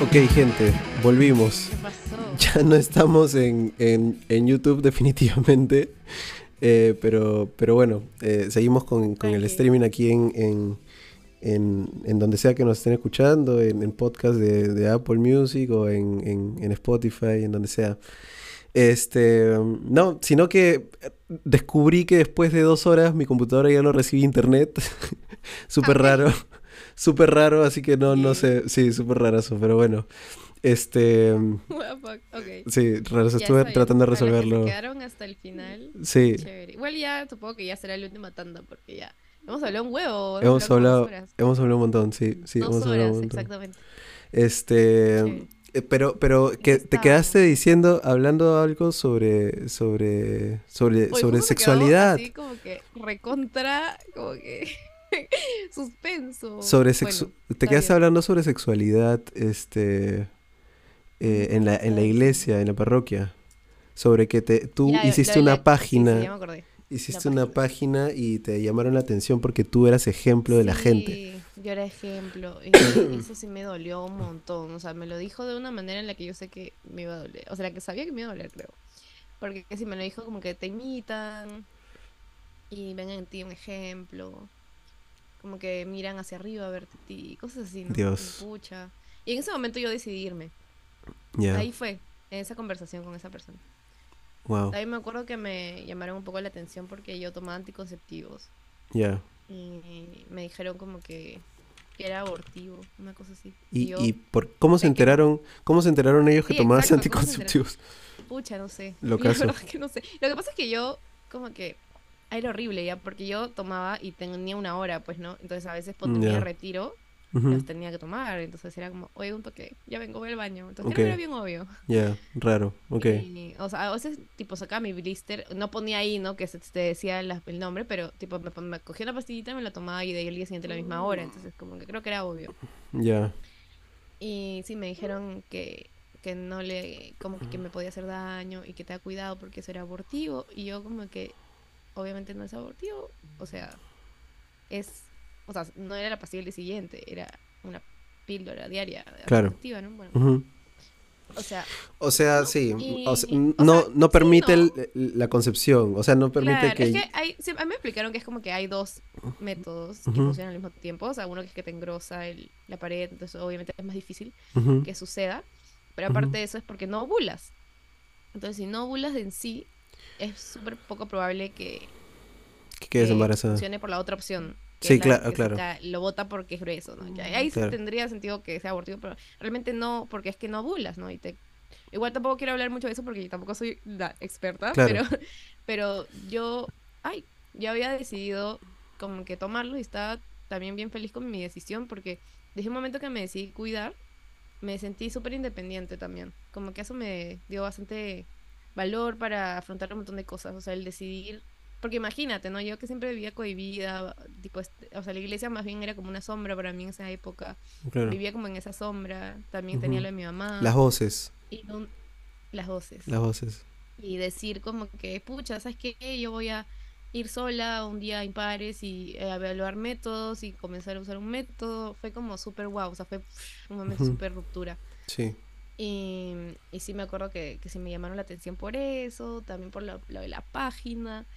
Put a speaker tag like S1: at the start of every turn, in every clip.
S1: Ok, gente, volvimos.
S2: ¿Qué pasó?
S1: Ya no estamos en, en- en YouTube definitivamente, eh, pero, pero bueno, eh, seguimos con, con el streaming aquí en, en, en- donde sea que nos estén escuchando, en, en podcast de, de Apple Music o en, Spotify, en donde sea. Este, no, sino que descubrí que después de dos horas mi computadora ya no recibía internet. Súper raro, súper raro, así que no, no sé, sí, súper raro eso, pero bueno. Este, um,
S2: What the fuck? Ok.
S1: Sí, raro, estuve tratando de
S2: que
S1: resolverlo.
S2: se quedaron hasta el final.
S1: Sí,
S2: Chévere. Igual ya supongo que ya será la última tanda porque ya hemos hablado un huevo.
S1: hemos hablado,
S2: horas.
S1: hemos hablado un montón, sí, sí,
S2: Dos
S1: hemos hablado
S2: horas,
S1: un montón.
S2: exactamente.
S1: Este, eh, pero, pero que te quedaste diciendo, hablando algo sobre, sobre, sobre, sobre sexualidad,
S2: Así como que recontra, como que suspenso.
S1: sobre sexu-
S2: Bueno,
S1: te
S2: bien.
S1: hablando sobre sexualidad, este, eh, en la, en la iglesia, en la parroquia, sobre que te, tú hiciste una página,
S2: Sí, ya me acordé.
S1: hiciste una página y te llamaron la atención porque tú eras ejemplo de la gente.
S2: Sí, yo era ejemplo. y eso sí me dolió un montón. O sea, me lo dijo de una manera en la que yo sé que me iba a doler. O sea, la que sabía que me iba a doler, creo. Porque si me lo dijo como que te imitan y ven en ti un ejemplo. Como que miran hacia arriba a verte ti. Cosas así, ¿no?
S1: Dios.
S2: Y pucha. Y en ese momento yo decidí irme.
S1: Ya,
S2: Ahí fue, en esa conversación con esa persona.
S1: wow,
S2: Ahí me acuerdo que me llamaron un poco la atención porque yo tomaba anticonceptivos.
S1: ya.
S2: y me dijeron como que, que era abortivo, una cosa así.
S1: ¿Y,
S2: yo,
S1: y por cómo se
S2: sé que-
S1: enteraron, cómo se enteraron ellos que
S2: Sí,
S1: tomabas
S2: exacto, ¿cómo se enteraron?
S1: anticonceptivos?
S2: pucha, no sé.
S1: Lo
S2: La
S1: caso.
S2: verdad es que no sé. Lo que pasa es que yo, como que, era horrible ya, porque yo tomaba y tenía una hora, pues, ¿no? Entonces a veces cuando tenía retiro, los tenía que tomar. Entonces era como, oye, un toque, ya vengo, voy al baño. Entonces
S1: Ok.
S2: era bien obvio.
S1: Ya, raro, ok.
S2: Y, o sea, a veces, tipo, sacaba mi blister, no ponía ahí, ¿no? Que se te decía la- el nombre, pero, tipo, me, me cogía una pastillita, me la tomaba y de ahí al día siguiente a la misma hora. Entonces, como que creo que era obvio.
S1: Ya,
S2: Y sí, me dijeron que, que no le, como que, que me podía hacer daño y que te da cuidado porque eso era abortivo. Y yo como que, obviamente no es abortivo, o sea, es, o sea, no era la pastilla del siguiente, era una píldora diaria
S1: Claro.
S2: anticonceptiva, ¿no? Bueno, o sea,
S1: O sea, sí,
S2: Y-
S1: o sea,
S2: y-
S1: n-
S2: o
S1: no,
S2: sea,
S1: no
S2: sí,
S1: permite
S2: no.
S1: el- el- la concepción, o sea, no permite
S2: claro,
S1: que...
S2: es que hay, sí, a mí me explicaron que es como que hay dos métodos que funcionan al mismo tiempo, o sea, uno que es que te engrosa el- la pared, entonces obviamente es más difícil. Que suceda, pero aparte de eso es porque no ovulas. Entonces, si no ovulas en sí, es súper poco probable que,
S1: que quedes
S2: que
S1: embarazada.
S2: funcione por la otra opción. que
S1: Sí, claro, claro.
S2: lo vota porque es grueso, ¿no? Que ahí sí
S1: Claro.
S2: tendría sentido que sea abortivo, pero realmente no, porque es que no ovulas, ¿no? Y te... Igual tampoco quiero hablar mucho de eso porque yo tampoco soy la experta,
S1: Claro.
S2: pero, pero yo, ay, yo había decidido como que tomarlo y estaba también bien feliz con mi decisión porque desde un momento que me decidí cuidar, me sentí súper independiente también. Como que eso me dio bastante valor para afrontar un montón de cosas. O sea, el decidir. Porque imagínate, ¿no? Yo que siempre vivía cohibida, tipo, este- o sea, la iglesia más bien era como una sombra para mí en esa época.
S1: Claro.
S2: Vivía como en esa sombra. También tenía lo de mi mamá.
S1: Las voces,
S2: y no- las voces.
S1: las voces.
S2: Y decir como que, pucha, ¿sabes qué? Yo voy a ir sola un día impares y eh, evaluar métodos y comenzar a usar un método. Fue como súper guau, o sea, fue pff, un momento
S1: Ujú.
S2: súper ruptura.
S1: Sí,
S2: Y, y sí me acuerdo que, que sí me llamaron la atención por eso, también por lo, lo de la página.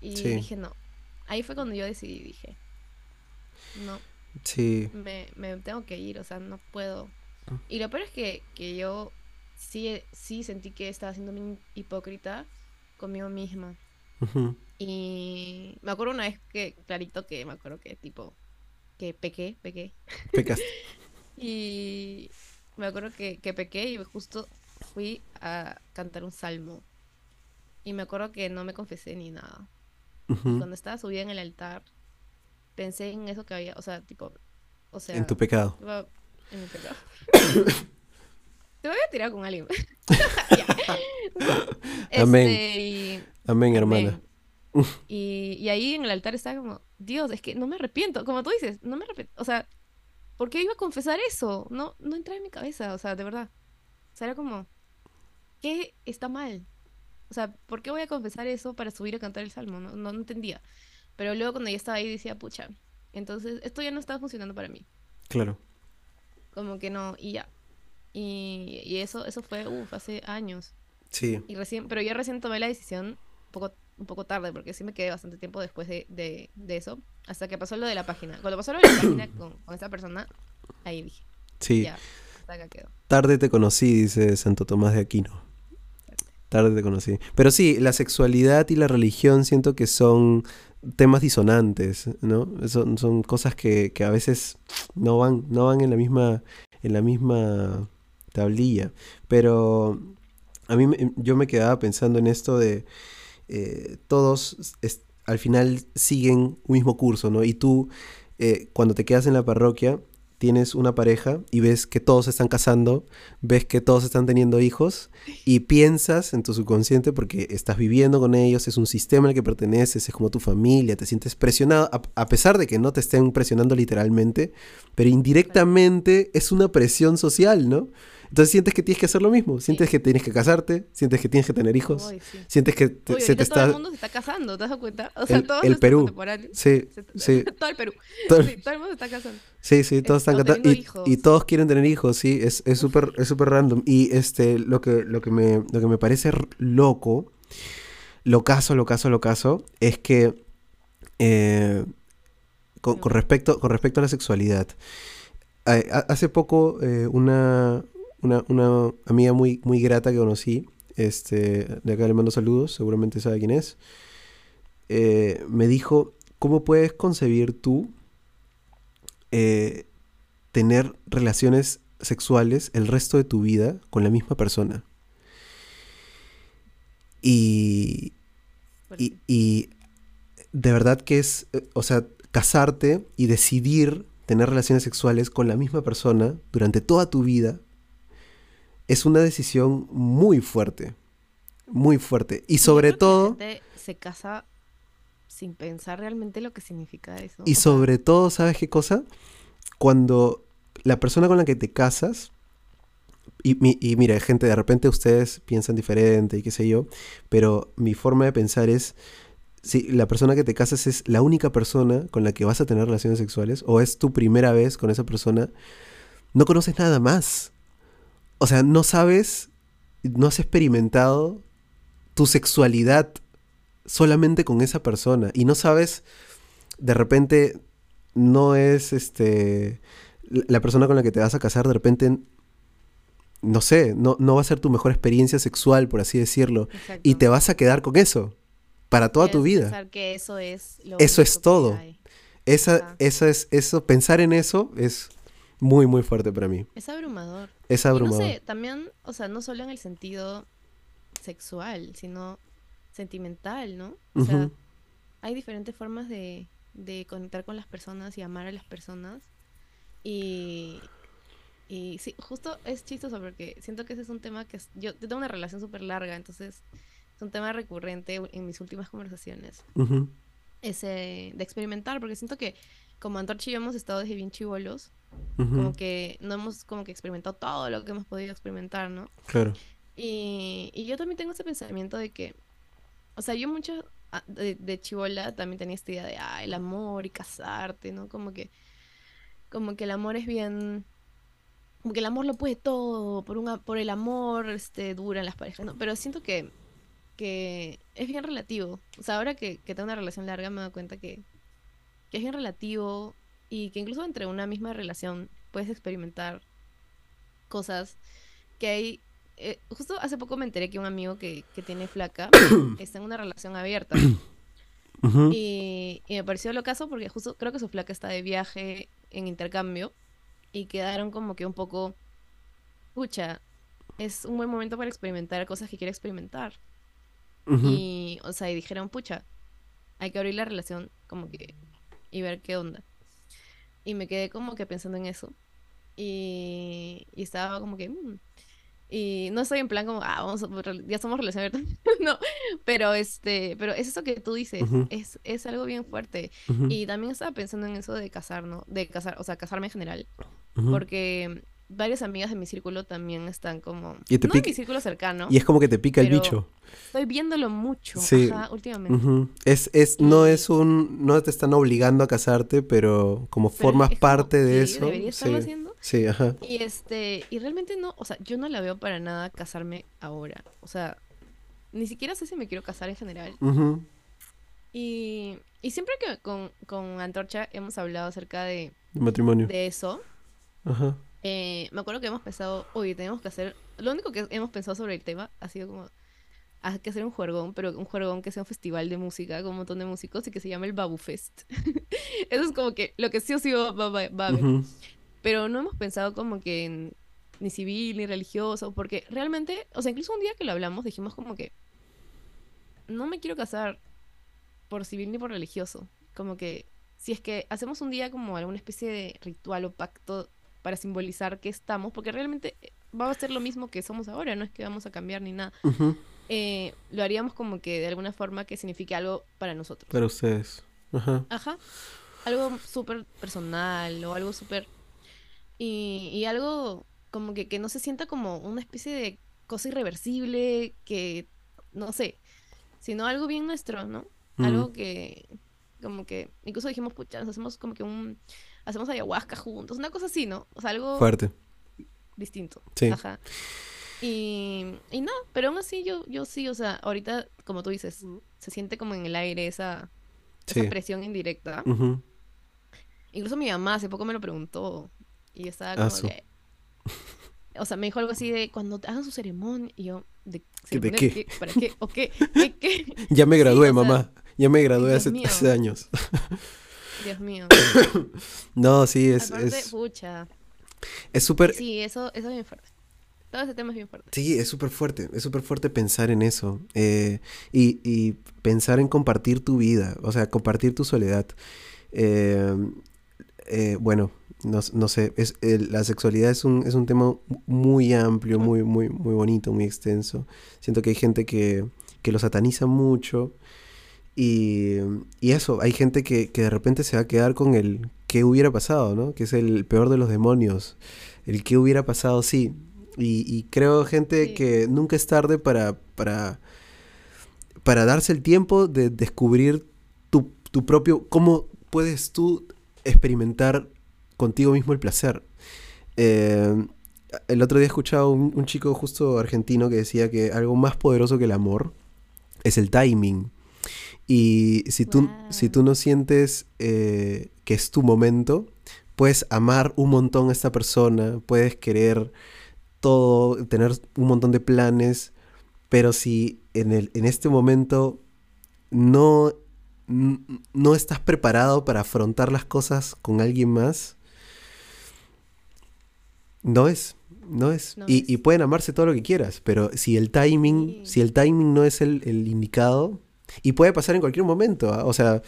S2: Y
S1: Sí.
S2: dije, no. Ahí fue cuando yo decidí, dije, no,
S1: sí,
S2: me, me tengo que ir, o sea, no puedo.
S1: Ah.
S2: Y lo peor es que, que yo sí, sí sentí que estaba siendo muy hipócrita conmigo misma.
S1: ujú,
S2: Y me acuerdo una vez que, clarito que me acuerdo que tipo, que pequé, pequé.
S1: pecaste.
S2: Y me acuerdo que, que pequé y justo fui a cantar un salmo. Y me acuerdo que no me confesé ni nada. Y
S1: ujú,
S2: cuando estaba subida en el altar, pensé en eso que había, o sea, tipo, o sea,
S1: En tu pecado.
S2: en mi pecado. Te voy a tirar con alguien. Ya.
S1: Amén.
S2: Este, y-
S1: Amén, hermana.
S2: Amén. Y, y ahí en el altar estaba como, Dios, es que no me arrepiento. Como tú dices, no me arrepiento. O sea, ¿por qué iba a confesar eso? No, no entraba en mi cabeza, o sea, de verdad. O sea, era como, ¿qué está mal? O sea, ¿por qué voy a confesar eso para subir a cantar el salmo? No, no, no entendía. Pero luego cuando ya estaba ahí decía, pucha, entonces esto ya no está funcionando para mí.
S1: Claro.
S2: Como que no, y ya. Y, y eso, eso fue, uff, hace años.
S1: Sí.
S2: Y recién, pero yo recién tomé la decisión un poco, un poco tarde, porque sí me quedé bastante tiempo después de, de, de eso, hasta que pasó lo de la página. Cuando pasó lo de la página con, con esa persona, ahí dije,
S1: Sí.
S2: ya, hasta acá quedó.
S1: Tarde te conocí, dice Santo Tomás de Aquino. Tarde te conocí. Pero sí, la sexualidad y la religión siento que son temas disonantes, ¿no? Son, son cosas que, que a veces no van, no van en la misma, en la misma tablilla. Pero a mí me- yo me quedaba pensando en esto de eh, todos al final siguen un mismo curso, ¿no? Y tú, eh, cuando te quedas en la parroquia, tienes una pareja y ves que todos se están casando, ves que todos están teniendo hijos y piensas en tu subconsciente porque estás viviendo con ellos, es un sistema al que perteneces, es como tu familia, te sientes presionado, a, a pesar de que no te estén presionando literalmente, pero indirectamente es una presión social, ¿no? Entonces sientes que tienes que hacer lo mismo, sientes que tienes que casarte, sientes que tienes que tener hijos,
S2: sí.
S1: sientes que te- se te
S2: ahorita todo el
S1: está...
S2: mundo se está casando, ¿te das cuenta? O sea,
S1: El-
S2: todos
S1: el Perú. Sí,
S2: se-
S1: sí.
S2: todo el Perú.
S1: todo-
S2: Sí, todo el mundo se está casando.
S1: Sí, sí, todos están
S2: teniendo
S1: Y, todos quieren tener hijos, sí, es súper es súper random. Y este, lo que, lo que me, lo que me parece loco, locazo, locazo, locazo, es que eh, con, con respecto, con respecto a la sexualidad. eh, ha- hace poco eh, una, una, una amiga muy, muy grata que conocí, este, de acá le mando saludos, seguramente sabe quién es, eh, me dijo, ¿cómo puedes concebir tú eh, tener relaciones sexuales el resto de tu vida con la misma persona? Y, y, y de verdad que es, o sea, casarte y decidir tener relaciones sexuales con la misma persona durante toda tu vida es una decisión muy fuerte, muy fuerte. Y sobre
S2: la
S1: todo,
S2: gente se casa sin pensar realmente lo que significa eso.
S1: y sobre todo, ¿sabes qué cosa? Cuando la persona con la que te casas, y, mi- y mira, gente, de repente ustedes piensan diferente y qué sé yo, pero mi forma de pensar es, si la persona que te casas es la única persona con la que vas a tener relaciones sexuales, o es tu primera vez con esa persona, no conoces nada más. O sea, no sabes, no has experimentado tu sexualidad solamente con esa persona. Y no sabes, de repente, no es este la persona con la que te vas a casar, de repente, no sé, no, no va a ser tu mejor experiencia sexual, por así decirlo.
S2: exacto.
S1: Y te vas a quedar con eso para toda tu vida.
S2: pensar que eso es lo
S1: Eso es todo. Esa, esa es, eso, pensar en eso es muy, muy fuerte para mí.
S2: Es abrumador.
S1: Es
S2: Y
S1: abrumador.
S2: no sé, también, o sea, no solo en el sentido sexual, sino sentimental, ¿no? O sea,
S1: Ujú.
S2: hay diferentes formas de, de conectar con las personas y amar a las personas. Y, y sí, justo es chistoso porque siento que ese es un tema que es- yo, yo tengo una relación súper larga, entonces es un tema recurrente en mis últimas conversaciones.
S1: Ujú.
S2: Ese de experimentar, porque siento que como Antorcha y yo hemos estado desde bien chivolos,
S1: Ujú.
S2: como que no hemos como que experimentado todo lo que hemos podido experimentar, ¿no?
S1: Claro.
S2: Y, y yo también tengo ese pensamiento de que, o sea, yo mucho ah, de, de chivola también tenía esta idea de, ah, el amor y casarte, ¿no? Como que, como que el amor es bien, como que el amor lo puede todo, por un, por el amor, este, duran las parejas, ¿no? Pero siento que, que es bien relativo. O sea, ahora que, que tengo una relación larga me doy cuenta que, que es bien relativo y que incluso entre una misma relación puedes experimentar cosas que hay eh, justo hace poco me enteré que un amigo que, que tiene flaca está en una relación abierta. Y, y me pareció lo caso porque justo creo que su flaca está de viaje en intercambio y quedaron como que un poco, pucha, es un buen momento para experimentar cosas que quiere experimentar. Y, o sea, y dijeron, pucha, hay que abrir la relación como que y ver qué onda. Y me quedé como que pensando en eso. Y, y estaba como que... mm. Y no estoy en plan como, ah, vamos a, ya somos relación no, pero este, pero es eso que tú dices,
S1: Ujú.
S2: es, es algo bien fuerte. Y también estaba pensando en eso de casar, ¿no? De casar, o sea, casarme en general. Porque varias amigas de mi círculo también están como...
S1: Y te
S2: no mi círculo cercano.
S1: Y es como que te pica el bicho.
S2: Estoy viéndolo mucho,
S1: Sí.
S2: ajá, últimamente.
S1: Es, es, no es un, no te están obligando a casarte, pero como
S2: Pero
S1: formas
S2: es como,
S1: parte de
S2: ¿sí?
S1: eso.
S2: ¿Debería estarlo
S1: sí.
S2: haciendo?
S1: Sí, ajá.
S2: Y este, y realmente no, o sea, yo no la veo para nada casarme ahora. O sea, ni siquiera sé si me quiero casar en general.
S1: Ujú.
S2: Y, y siempre que con, con Antorcha hemos hablado acerca de,
S1: De matrimonio.
S2: de eso,
S1: Ajá.
S2: Eh, me acuerdo que hemos pensado, oye, tenemos que hacer, lo único que hemos pensado sobre el tema ha sido como, hay que hacer un juergón, pero un juergón que sea un festival de música con un montón de músicos y que se llame el Babu Fest. Eso es como que lo que sí o sí va, va- va- va a haber.
S1: Ujú.
S2: Pero no hemos pensado como que en ni civil ni religioso, porque realmente, o sea, incluso un día que lo hablamos dijimos como que no me quiero casar por civil ni por religioso. Como que si es que hacemos un día como alguna especie de ritual o pacto para simbolizar que estamos, porque realmente eh, va a ser lo mismo que somos ahora, no es que vamos a cambiar ni nada. Eh, lo haríamos como que de alguna forma que signifique algo para nosotros.
S1: Para ustedes. Ajá.
S2: Ajá. Algo súper personal o algo súper... Y, y algo como que, que no se sienta como una especie de cosa irreversible, que no sé, sino algo bien nuestro, ¿no? Algo que como que incluso dijimos, pucha, nos hacemos como que un... Hacemos ayahuasca juntos, una cosa así, ¿no? O sea, algo
S1: Fuerte.
S2: distinto.
S1: Sí.
S2: Ajá. Y, y no, pero aún así yo, yo sí, o sea, ahorita, como tú dices, se siente como en el aire esa, esa
S1: Sí.
S2: presión indirecta.
S1: Ujú.
S2: Incluso mi mamá hace poco me lo preguntó y yo estaba
S1: Ah,
S2: como de... O sea, me dijo algo así de cuando te hagan su ceremonia y yo, ¿de,
S1: ¿De
S2: ceremonia
S1: qué?
S2: ¿Para qué? ¿O qué? ¿Qué? qué?
S1: Ya me
S2: Sí,
S1: gradué,
S2: o sea,
S1: mamá. Ya me gradué hace, hace años.
S2: Dios mío.
S1: No, sí, es
S2: Aparte,
S1: es
S2: pucha.
S1: es súper
S2: Sí, eso, eso es bien fuerte. Todo ese tema es bien fuerte.
S1: Sí, es súper fuerte, es súper fuerte pensar en eso eh, y, y pensar en compartir tu vida, o sea, compartir tu soledad. Eh, eh, bueno, no, no sé, es, la sexualidad es un, es un tema muy amplio, muy, muy, muy bonito, muy extenso. Siento que hay gente que, que lo sataniza mucho y, y eso, hay gente que, que de repente se va a quedar con el qué hubiera pasado, ¿no? Que es el peor de los demonios, el qué hubiera pasado, sí. Y, y creo, gente,
S2: Sí.
S1: que nunca es tarde para, para, para darse el tiempo de descubrir tu, tu propio, cómo puedes tú experimentar contigo mismo el placer. Eh, el otro día escuchaba un, un chico justo argentino que decía que algo más poderoso que el amor es el timing. Y si tú, si tú no sientes eh, que es tu momento, puedes amar un montón a esta persona, puedes querer todo, tener un montón de planes, pero si en, el, en este momento no, no estás preparado para afrontar las cosas con alguien más, no es, no es.
S2: No
S1: y,
S2: es.
S1: y pueden amarse todo lo que quieras, pero si el timing,
S2: Sí.
S1: si el timing no es el, el indicado, y puede pasar en cualquier momento, ¿ah? o sea,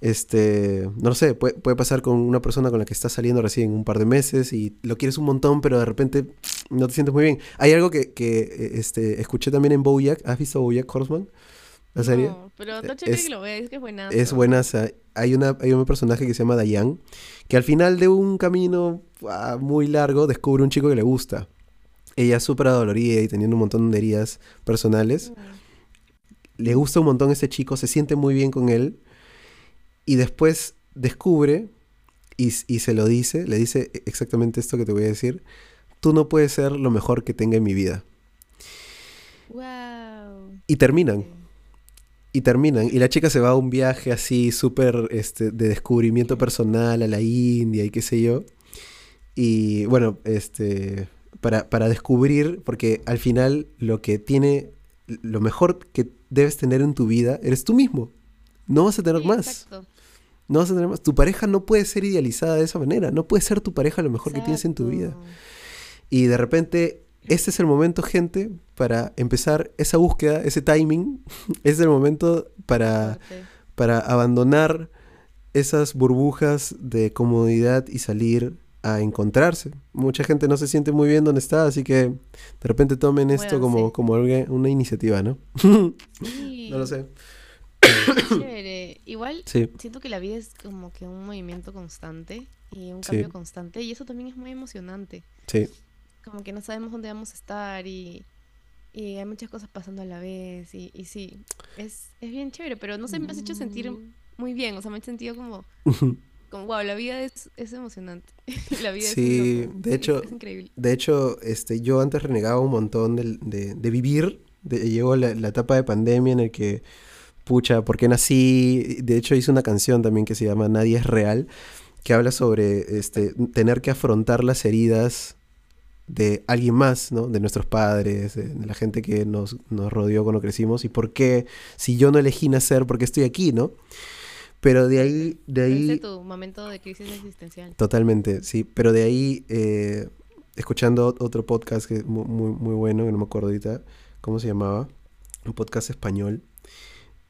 S1: este, no lo sé, puede, puede pasar con una persona con la que estás saliendo recién un par de meses y lo quieres un montón, pero de repente no te sientes muy bien. Hay algo que, que eh, este, escuché también en Bojack, ¿has visto Bojack Horseman? La serie.
S2: No, pero Tocha
S1: Es-
S2: que lo que es buena.
S1: Es buena, hay, una, hay un personaje que se llama Diane, que al final de un camino ah, muy largo descubre un chico que le gusta. Ella es súper adolorida y teniendo un montón de heridas personales. Le gusta un montón este chico, se siente muy bien con él. Y después descubre y, y se lo dice, le dice exactamente esto que te voy a decir. Tú no puedes ser lo mejor que tenga en mi vida.
S2: Wow.
S1: Y terminan. Y terminan. Y la chica se va a un viaje así súper este, de descubrimiento personal a la India y qué sé yo. Y bueno, este, para, para descubrir, porque al final lo que tiene, lo mejor que debes tener en tu vida eres tú mismo. No vas a tener más.
S2: Exacto.
S1: No vas a tener más. Tu pareja no puede ser idealizada de esa manera. No puede ser tu pareja lo mejor que tienes en tu vida. Y de repente, este es el momento, gente, para empezar esa búsqueda, ese timing. es el momento para, para abandonar esas burbujas de comodidad y salir a encontrarse. Mucha gente no se siente muy bien donde está, así que de repente tomen esto como,
S2: Muévanse.
S1: como algo- una iniciativa, ¿no?
S2: Sí,
S1: no lo sé.
S2: chévere. Igual
S1: Sí,
S2: siento que la vida es como que un movimiento constante y un
S1: Sí.
S2: cambio constante y eso también es muy emocionante.
S1: sí,
S2: Como que no sabemos dónde vamos a estar y, y hay muchas cosas pasando a la vez y, y sí, es, es bien chévere, pero no sé, me has hecho sentir muy bien, o sea, me he sentido como como, wow, la vida es, es emocionante. la vida
S1: Sí,
S2: es,
S1: de hecho-
S2: es increíble.
S1: De hecho, este, yo antes renegaba un montón de, de vivir. De- llegó la, la etapa de pandemia en el que, pucha, ¿por qué nací? De hecho, hice una canción también que se llama Nadie es real, que habla sobre este, tener que afrontar las heridas de alguien más, ¿no? De nuestros padres, de, de la gente que nos, nos rodeó cuando crecimos y por qué, si yo no elegí nacer, ¿por qué estoy aquí, ¿no? Pero de ahí, de ahí...
S2: tu momento de crisis existencial.
S1: Totalmente, sí. Pero de ahí, eh, escuchando otro podcast que es mu- muy, muy bueno, que no me acuerdo ahorita, ¿cómo se llamaba? Un podcast español.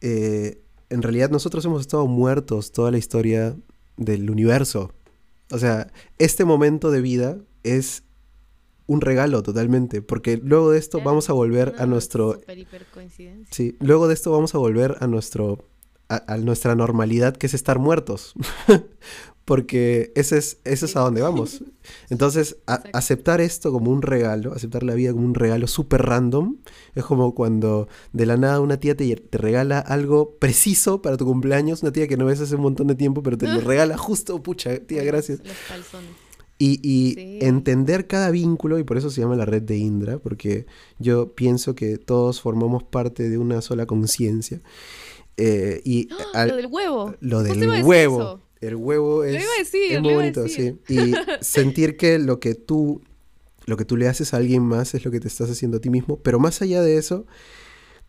S1: Eh, en realidad nosotros hemos estado muertos toda la historia del universo. O sea, este momento de vida es un regalo totalmente, porque luego de esto
S2: Claro,
S1: vamos a volver a nuestro...
S2: super, hiper coincidencia.
S1: Sí, luego de esto vamos a volver a nuestro a, a nuestra normalidad que es estar muertos. Porque ese es, ese es a donde vamos. Entonces, a- aceptar esto como un regalo, aceptar la vida como un regalo súper random, es como cuando de la nada una tía te, te regala algo preciso para tu cumpleaños, una tía que no ves hace un montón de tiempo, pero te lo regala justo, pucha, tía, gracias.
S2: Los calzones.
S1: Y, y
S2: Sí.
S1: entender cada vínculo, y por eso se llama la red de Indra, porque yo pienso que todos formamos parte de una sola conciencia. Eh, y
S2: ¡Ah!
S1: al-
S2: Lo del huevo.
S1: lo del huevo.
S2: eso.
S1: El huevo es,
S2: Lo iba a decir,
S1: es
S2: lo
S1: muy
S2: iba a
S1: bonito, sí. Y sentir que lo que tú, lo que tú le haces a alguien más es lo que te estás haciendo a ti mismo. Pero más allá de eso,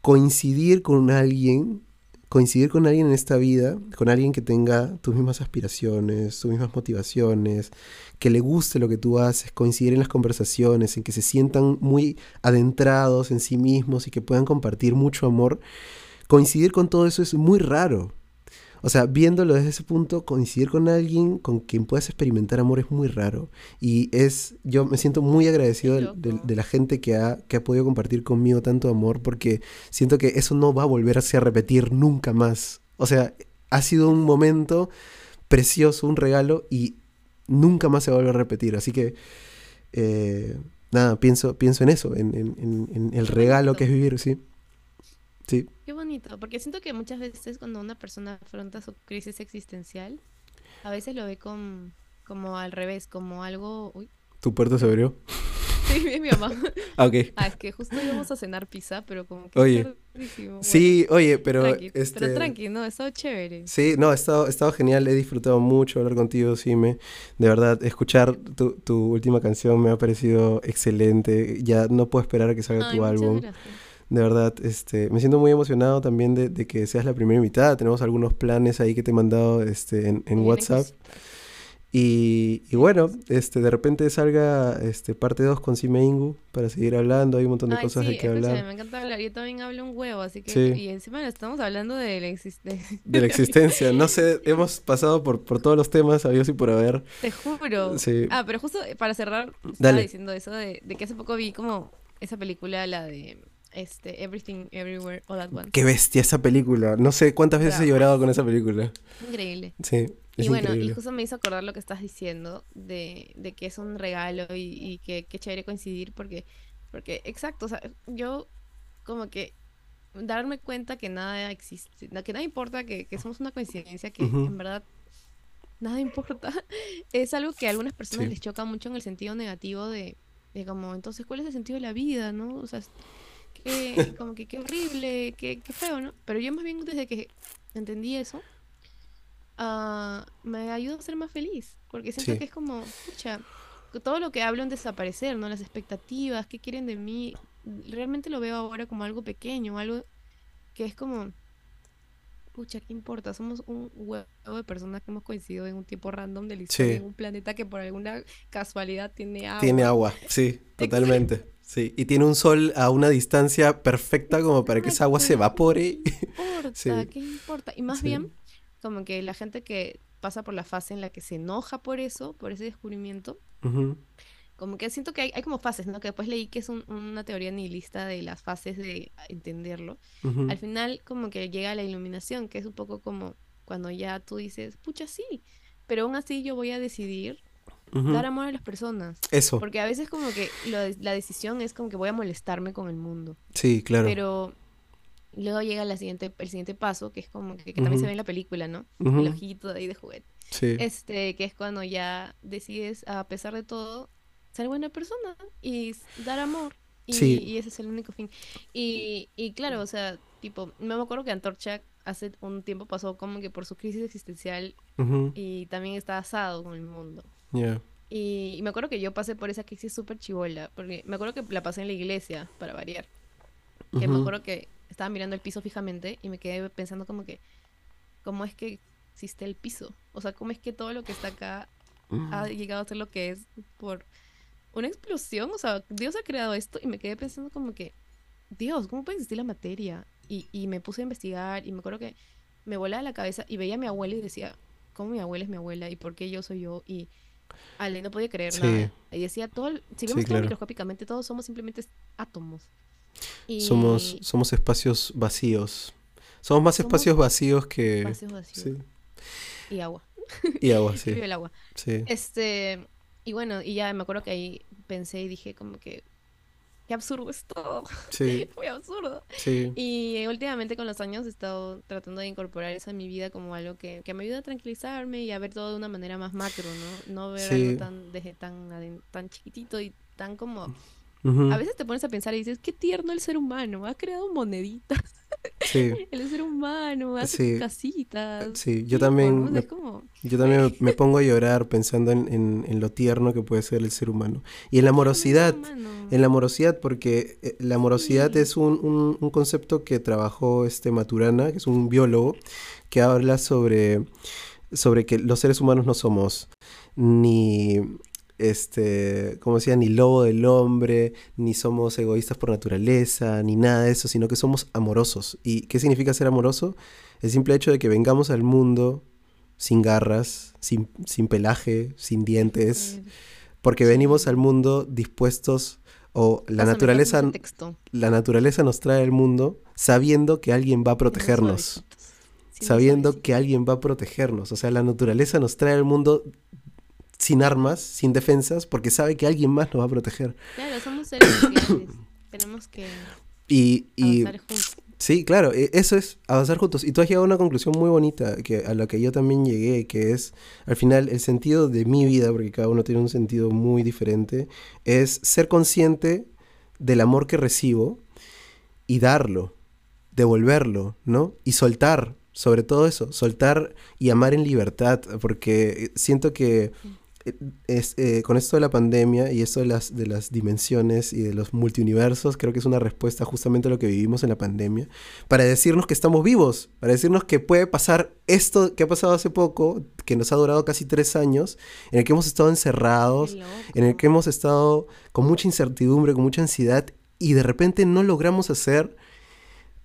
S1: coincidir con alguien, coincidir con alguien en esta vida, con alguien que tenga tus mismas aspiraciones, tus mismas motivaciones, que le guste lo que tú haces, coincidir en las conversaciones, en que se sientan muy adentrados en sí mismos y que puedan compartir mucho amor, coincidir con todo eso es muy raro. O sea, viéndolo desde ese punto, coincidir con alguien con quien puedas experimentar amor es muy raro. Y es, yo me siento muy agradecido de, la gente que ha, que ha podido compartir conmigo tanto amor, porque siento que eso no va a volverse a repetir nunca más. O sea, ha sido un momento precioso, un regalo, y nunca más se va a volver a repetir. Así que, eh, nada, pienso, pienso en eso, en, en- en- en el regalo que es vivir, sí. Sí,
S2: Qué bonito, porque siento que muchas veces cuando una persona afronta su crisis existencial, a veces lo ve con, como al revés, como algo... Uy,
S1: tu puerta se abrió.
S2: sí, es mi mamá.
S1: Ah, ok.
S2: Ah, es que justo íbamos a cenar pizza, pero como que
S1: Oye.
S2: Bueno,
S1: Sí, oye, pero
S2: tranqui,
S1: este
S2: pero tranqui, no, eso chévere.
S1: Sí, no, ha estado, ha estado genial, he disfrutado mucho hablar contigo, Sime. De verdad, escuchar tu, tu última canción me ha parecido excelente. Ya no puedo esperar a que salga
S2: Ay,
S1: tu álbum.
S2: gracias.
S1: De verdad, este, me siento muy emocionado también de, de que seas la primera invitada. Tenemos algunos planes ahí que te he mandado este, en, en WhatsApp. Y, y bueno, este, de repente salga este, parte 2 con Sime Ingu para seguir hablando. Hay un montón de
S2: Ay,
S1: cosas
S2: sí,
S1: de que hablar.
S2: me encanta hablar. Yo también hablo un huevo, así que...
S1: Sí.
S2: Y encima estamos hablando de la existencia.
S1: De la existencia. No sé, hemos pasado por, por todos los temas, habidos y por haber.
S2: Te juro.
S1: Sí.
S2: Ah, pero justo para cerrar, estaba
S1: Dale.
S2: diciendo eso de, de que hace poco vi como esa película, la de este Everything Everywhere All at Once.
S1: Qué bestia esa película. No sé cuántas veces he llorado con esa película.
S2: Increíble.
S1: Sí, es
S2: Y bueno, y
S1: increíble.
S2: justo me hizo acordar lo que estás diciendo de, de que es un regalo y, y que qué chévere coincidir porque, porque, exacto, o sea, yo como que darme cuenta que nada existe, que nada importa, que, que somos una coincidencia, que en verdad nada importa, es algo que a algunas personas
S1: Sí.
S2: les choca mucho en el sentido negativo de, de como, entonces, ¿cuál es el sentido de la vida, no? O sea, que, como que qué horrible, qué, qué feo, ¿no? Pero yo más bien desde que entendí eso, ah, me ayuda a ser más feliz, porque siento
S1: Sí.
S2: que es como, pucha, todo lo que hablo en desaparecer, ¿no? Las expectativas, qué quieren de mí, realmente lo veo ahora como algo pequeño, algo que es como, pucha, ¿qué importa? Somos un huevo de personas que hemos coincidido en un tiempo random de la historia,
S1: Sí.
S2: en un planeta que por alguna casualidad tiene agua.
S1: Tiene agua, sí, totalmente. Sí, y tiene un sol a una distancia perfecta como para que esa agua se evapore.
S2: ¿Qué importa?
S1: Sí.
S2: ¿Qué importa? Y más
S1: Sí.
S2: bien, como que la gente que pasa por la fase en la que se enoja por eso, por ese descubrimiento, como que siento que hay, hay como fases, ¿no? Que después leí que es un- una teoría nihilista de las fases de entenderlo. Al final, como que llega la iluminación, que es un poco como cuando ya tú dices, pucha, sí, pero aún así yo voy a decidir Dar amor a las personas.
S1: Eso,
S2: Porque a veces como que lo de- la decisión es como que voy a molestarme con el mundo.
S1: sí, claro.
S2: Pero luego llega la siguiente, el siguiente paso, que es como que, que también se ve en la película, ¿no? El ojito de ahí de juguete.
S1: Sí.
S2: Este, que es cuando ya decides, a pesar de todo, ser buena persona y dar amor. Y,
S1: Sí.
S2: y ese es el único fin. Y, y claro, o sea, tipo, me acuerdo que Antorcha hace un tiempo pasó como que por su crisis existencial y también está asado con el mundo.
S1: Ya.
S2: Y, y me acuerdo que yo pasé por esa crisis súper chivola, porque me acuerdo que la pasé en la iglesia, para variar. Que me
S1: Ujú,
S2: acuerdo que estaba mirando el piso fijamente y me quedé pensando como que, ¿cómo es que existe el piso? O sea, ¿cómo es que todo lo que está acá ha llegado a ser lo que es por una explosión? O sea, Dios ha creado esto y me quedé pensando como que, Dios, ¿cómo puede existir la materia? Y, y me puse a investigar y me acuerdo que me volaba la cabeza y veía a mi abuela y decía, ¿cómo mi abuela es mi abuela? ¿Y por qué yo soy yo? Y Ale, no podía creer
S1: Sí.
S2: nada. Y decía, todo, si
S1: Sí,
S2: vemos todo
S1: claro.
S2: microscópicamente, todos somos simplemente átomos. Y
S1: Somos, somos espacios vacíos. Somos más
S2: Somos
S1: espacios vacíos que...
S2: vacíos vacíos.
S1: Sí.
S2: Y agua.
S1: Y agua, sí.
S2: el agua.
S1: Sí.
S2: Este, y bueno, y ya me acuerdo que ahí pensé y dije como que, qué absurdo es todo.
S1: Sí,
S2: Muy absurdo.
S1: sí.
S2: Y últimamente con los años he estado tratando de incorporar eso en mi vida como algo que, que me ayuda a tranquilizarme y a ver todo de una manera más macro, ¿no? No ver
S1: Sí.
S2: algo tan, desde tan, tan chiquitito y tan como... A veces te pones a pensar y dices, qué tierno el ser humano, ha creado moneditas,
S1: Sí,
S2: el ser humano hace
S1: Sí.
S2: casitas.
S1: sí. Yo también
S2: ¿no?
S1: me. Yo también me, pongo a llorar pensando en, en- en lo tierno que puede ser el ser humano. Y en la amorosidad, en la amorosidad, porque eh, la amorosidad
S2: Sí.
S1: es un, un- un concepto que trabajó este Maturana, que es un biólogo, que habla sobre, sobre que los seres humanos no somos ni, este, como decía, ni lobo del hombre, ni somos egoístas por naturaleza, ni nada de eso, sino que somos amorosos. ¿Y qué significa ser amoroso? El simple hecho de que vengamos al mundo sin garras, sin, sin pelaje, sin dientes, porque venimos al mundo dispuestos o la
S2: Pásame,
S1: naturaleza, la naturaleza nos trae al mundo sabiendo que alguien va a protegernos, sabiendo que alguien va a protegernos, o sea, la naturaleza nos trae al mundo sin armas, sin defensas, porque sabe que alguien más nos va a proteger.
S2: Claro, somos seres sociales. Tenemos que
S1: Y, y
S2: avanzar juntos.
S1: Sí, claro, e- eso es avanzar juntos. Y tú has llegado a una conclusión muy bonita que, a la que yo también llegué, que es, al final, el sentido de mi vida, porque cada uno tiene un sentido muy diferente, es ser consciente del amor que recibo y darlo, devolverlo, ¿no? Y soltar, sobre todo eso, soltar y amar en libertad, porque siento que es, eh, con esto de la pandemia y esto de las, de las dimensiones y de los multiuniversos, creo que es una respuesta justamente a lo que vivimos en la pandemia, para decirnos que estamos vivos, para decirnos que puede pasar esto que ha pasado hace poco, que nos ha durado casi tres años, en el que hemos estado encerrados, en el que hemos estado con mucha incertidumbre, con mucha ansiedad, y de repente no logramos hacer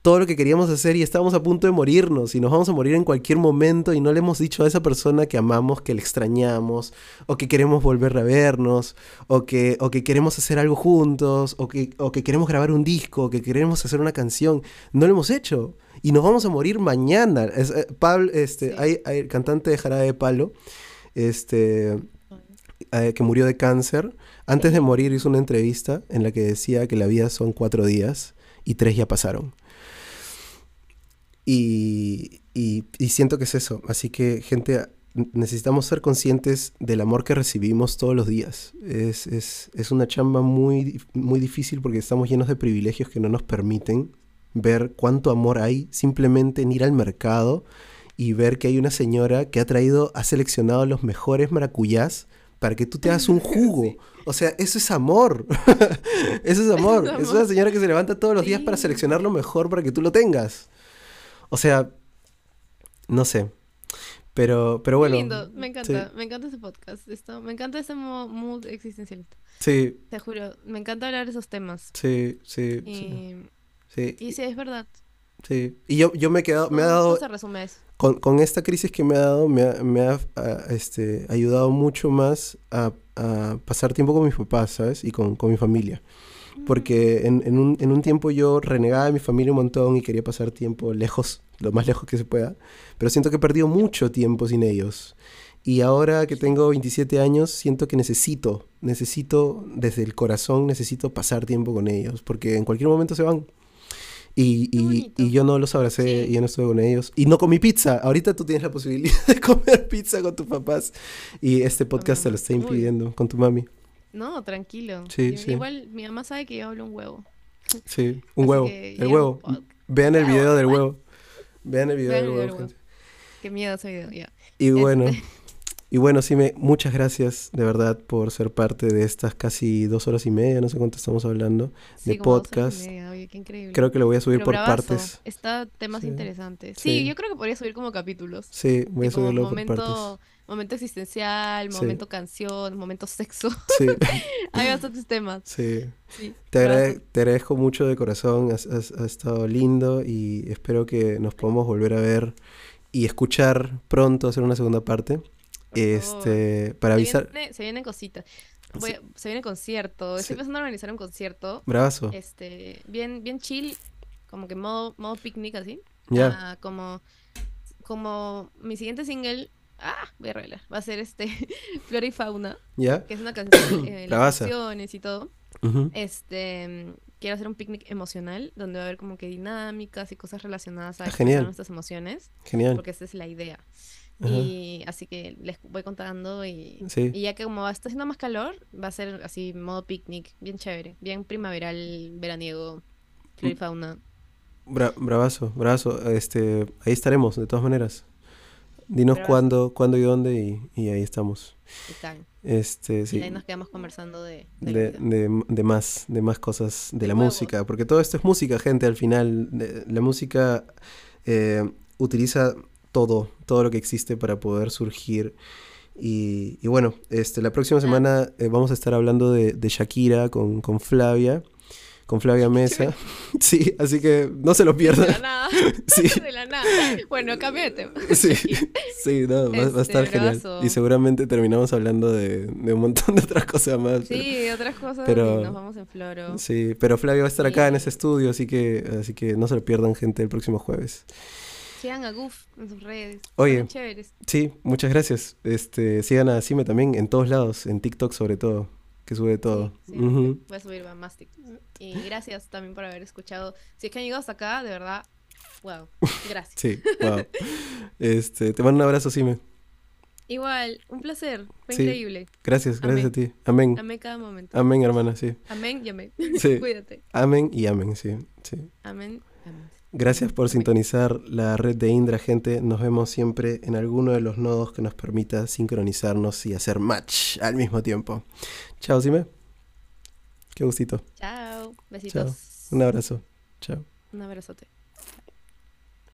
S1: todo lo que queríamos hacer y estábamos a punto de morirnos y nos vamos a morir en cualquier momento y no le hemos dicho a esa persona que amamos, que le extrañamos, o que queremos volver a vernos, o que, o que queremos hacer algo juntos, o que, o que queremos grabar un disco, o que queremos hacer una canción. No lo hemos hecho. Y nos vamos a morir mañana. Es, eh, Pablo, este,
S2: Sí.
S1: hay, hay el cantante de Jarabe de Palo, este, eh, que murió de cáncer. Antes de morir hizo una entrevista en la que decía que la vida son cuatro días y tres ya pasaron. Y, y- y siento que es eso. Así que, gente, necesitamos ser conscientes del amor que recibimos todos los días. Es, es- es una chamba muy, muy difícil porque estamos llenos de privilegios que no nos permiten ver cuánto amor hay simplemente en ir al mercado y ver que hay una señora que ha traído, ha seleccionado los mejores maracuyás para que tú te hagas un jugo. O sea, eso es amor. eso es amor.
S2: es
S1: Es una señora que se levanta todos los días para seleccionar lo mejor para que tú lo tengas. O sea, no sé. Pero, pero bueno.
S2: lindo, me encanta,
S1: sí.
S2: me encanta ese podcast, esto, me encanta ese mo- mood existencialista.
S1: Sí,
S2: Te juro, me encanta hablar de esos temas.
S1: sí, sí,
S2: Y,
S1: sí,
S2: y sí, es verdad.
S1: sí. Y yo, yo me he quedado, me ha dado,
S2: se resume a eso.
S1: con, con esta crisis que me ha dado, me ha, me ha, ah, este, ayudado mucho más a, a pasar tiempo con mis papás, ¿sabes? Y con, con mi familia. Porque en, en un, en un tiempo yo renegaba de mi familia un montón y quería pasar tiempo lejos, lo más lejos que se pueda. Pero siento que he perdido mucho tiempo sin ellos. Y ahora que tengo 27 años, siento que necesito, necesito, desde el corazón, necesito pasar tiempo con ellos. Porque en cualquier momento se van. Y, y, y yo no los abracé
S2: Sí.
S1: y yo no estuve con ellos. Y no comí pizza. Ahorita tú tienes la posibilidad de comer pizza con tus papás. Y este podcast te lo está
S2: Uy.
S1: impidiendo con tu mami.
S2: No, tranquilo.
S1: Sí, sí.
S2: Igual mi mamá sabe que yo hablo un huevo.
S1: Sí, un
S2: Así
S1: huevo. El huevo.
S2: un
S1: Vean el video del huevo. Vean el video
S2: Vean
S1: del
S2: el
S1: huevo.
S2: Qué miedo ese video, ya.
S1: Y bueno,
S2: Este-
S1: y bueno, Sime, muchas gracias de verdad por ser parte de estas casi dos horas y media, no sé cuánto estamos hablando,
S2: Sí,
S1: de
S2: como dos horas y
S1: podcast.
S2: media, oye, qué increíble.
S1: Creo que lo voy a subir
S2: Pero
S1: por
S2: bravazo,
S1: partes.
S2: Está temas
S1: Sí.
S2: interesantes.
S1: Sí.
S2: Sí. yo creo que podría subir como capítulos.
S1: Sí, voy a subirlo por partes.
S2: Momento, momento existencial,
S1: Sí.
S2: momento canción, momento sexo.
S1: Sí,
S2: Hay bastantes temas.
S1: sí.
S2: Sí,
S1: Te, agrade- te agradezco mucho de corazón, has, has- has estado lindo y espero que nos podamos volver a ver y escuchar pronto, hacer una segunda parte. Este, para
S2: Se
S1: avisar.
S2: viene- se vienen cositas. Voy se viene concierto. Estoy pensando en organizar un concierto.
S1: Bravazo.
S2: Este, bien, bien chill, como que modo, modo picnic así.
S1: Ya,
S2: Ah, como, como mi siguiente single, ah, voy a revelar, va a ser este Flora y Fauna,
S1: ya.
S2: que es una canción eh, las
S1: Bravaza.
S2: canciones y todo.
S1: ujú,
S2: Este, mm, quiero hacer un picnic emocional donde va a haber como que dinámicas y cosas relacionadas a
S1: Ah,
S2: nuestras emociones,
S1: Genial.
S2: porque esa es la idea.
S1: Ajá.
S2: Y así que les voy contando y,
S1: Sí.
S2: y ya que como está haciendo más calor, va a ser así modo picnic, bien chévere, bien primaveral, veraniego, flora y fauna.
S1: Bra- bravazo, bravazo. Este, ahí estaremos, de todas maneras. Dinos cuándo, cuándo y dónde y, y ahí estamos.
S2: Tal.
S1: Este,
S2: Y ahí nos quedamos conversando de,
S1: más, de más cosas de
S2: De
S1: la música, porque todo esto es música, gente, al final. De- La música eh, utiliza todo, todo lo que existe para poder surgir. Y, y bueno, este, la próxima semana eh, vamos a estar hablando de, de Shakira con, con Flavia, con Flavia Mesa. Sí, así que no se lo
S2: De la
S1: pierdan.
S2: nada.
S1: Sí.
S2: De la nada. Bueno, tema.
S1: Sí, sí, no, va, va a
S2: Este,
S1: estar genial. Y seguramente terminamos hablando de, de un montón de otras cosas más. pero-
S2: Sí, otras cosas
S1: Pero-
S2: y nos vamos en floro.
S1: Sí, pero Flavio va a estar acá en
S2: Sí.
S1: ese estudio, así que, así que no se lo pierdan, gente, el próximo jueves.
S2: Sigan a Goof en sus redes.
S1: Oye.
S2: Chéveres.
S1: Sí, muchas gracias. Este, sigan a Cime también en todos lados, en TikTok sobre todo, que sube todo.
S2: Sí. Voy a subir a TikToks. Y gracias también por haber escuchado. Si es que han llegado hasta acá, de verdad, wow. Gracias.
S1: Sí, wow. Este, te mando un abrazo, Cime.
S2: Igual, un placer. Fue
S1: Sí.
S2: increíble.
S1: Gracias, gracias
S2: Amén.
S1: a ti. Amén.
S2: Amé cada momento.
S1: Amén, hermana, sí.
S2: Amén y amén.
S1: Sí.
S2: Cuídate.
S1: Amén y amén, sí, sí.
S2: Amén. Amén.
S1: Gracias por sintonizar la red de Indra, gente. Nos vemos siempre en alguno de los nodos que nos permita sincronizarnos y hacer match al mismo tiempo. Chao, Cime. Qué gustito.
S2: Chao. Besitos.
S1: Un abrazo. Chao.
S2: Un abrazote.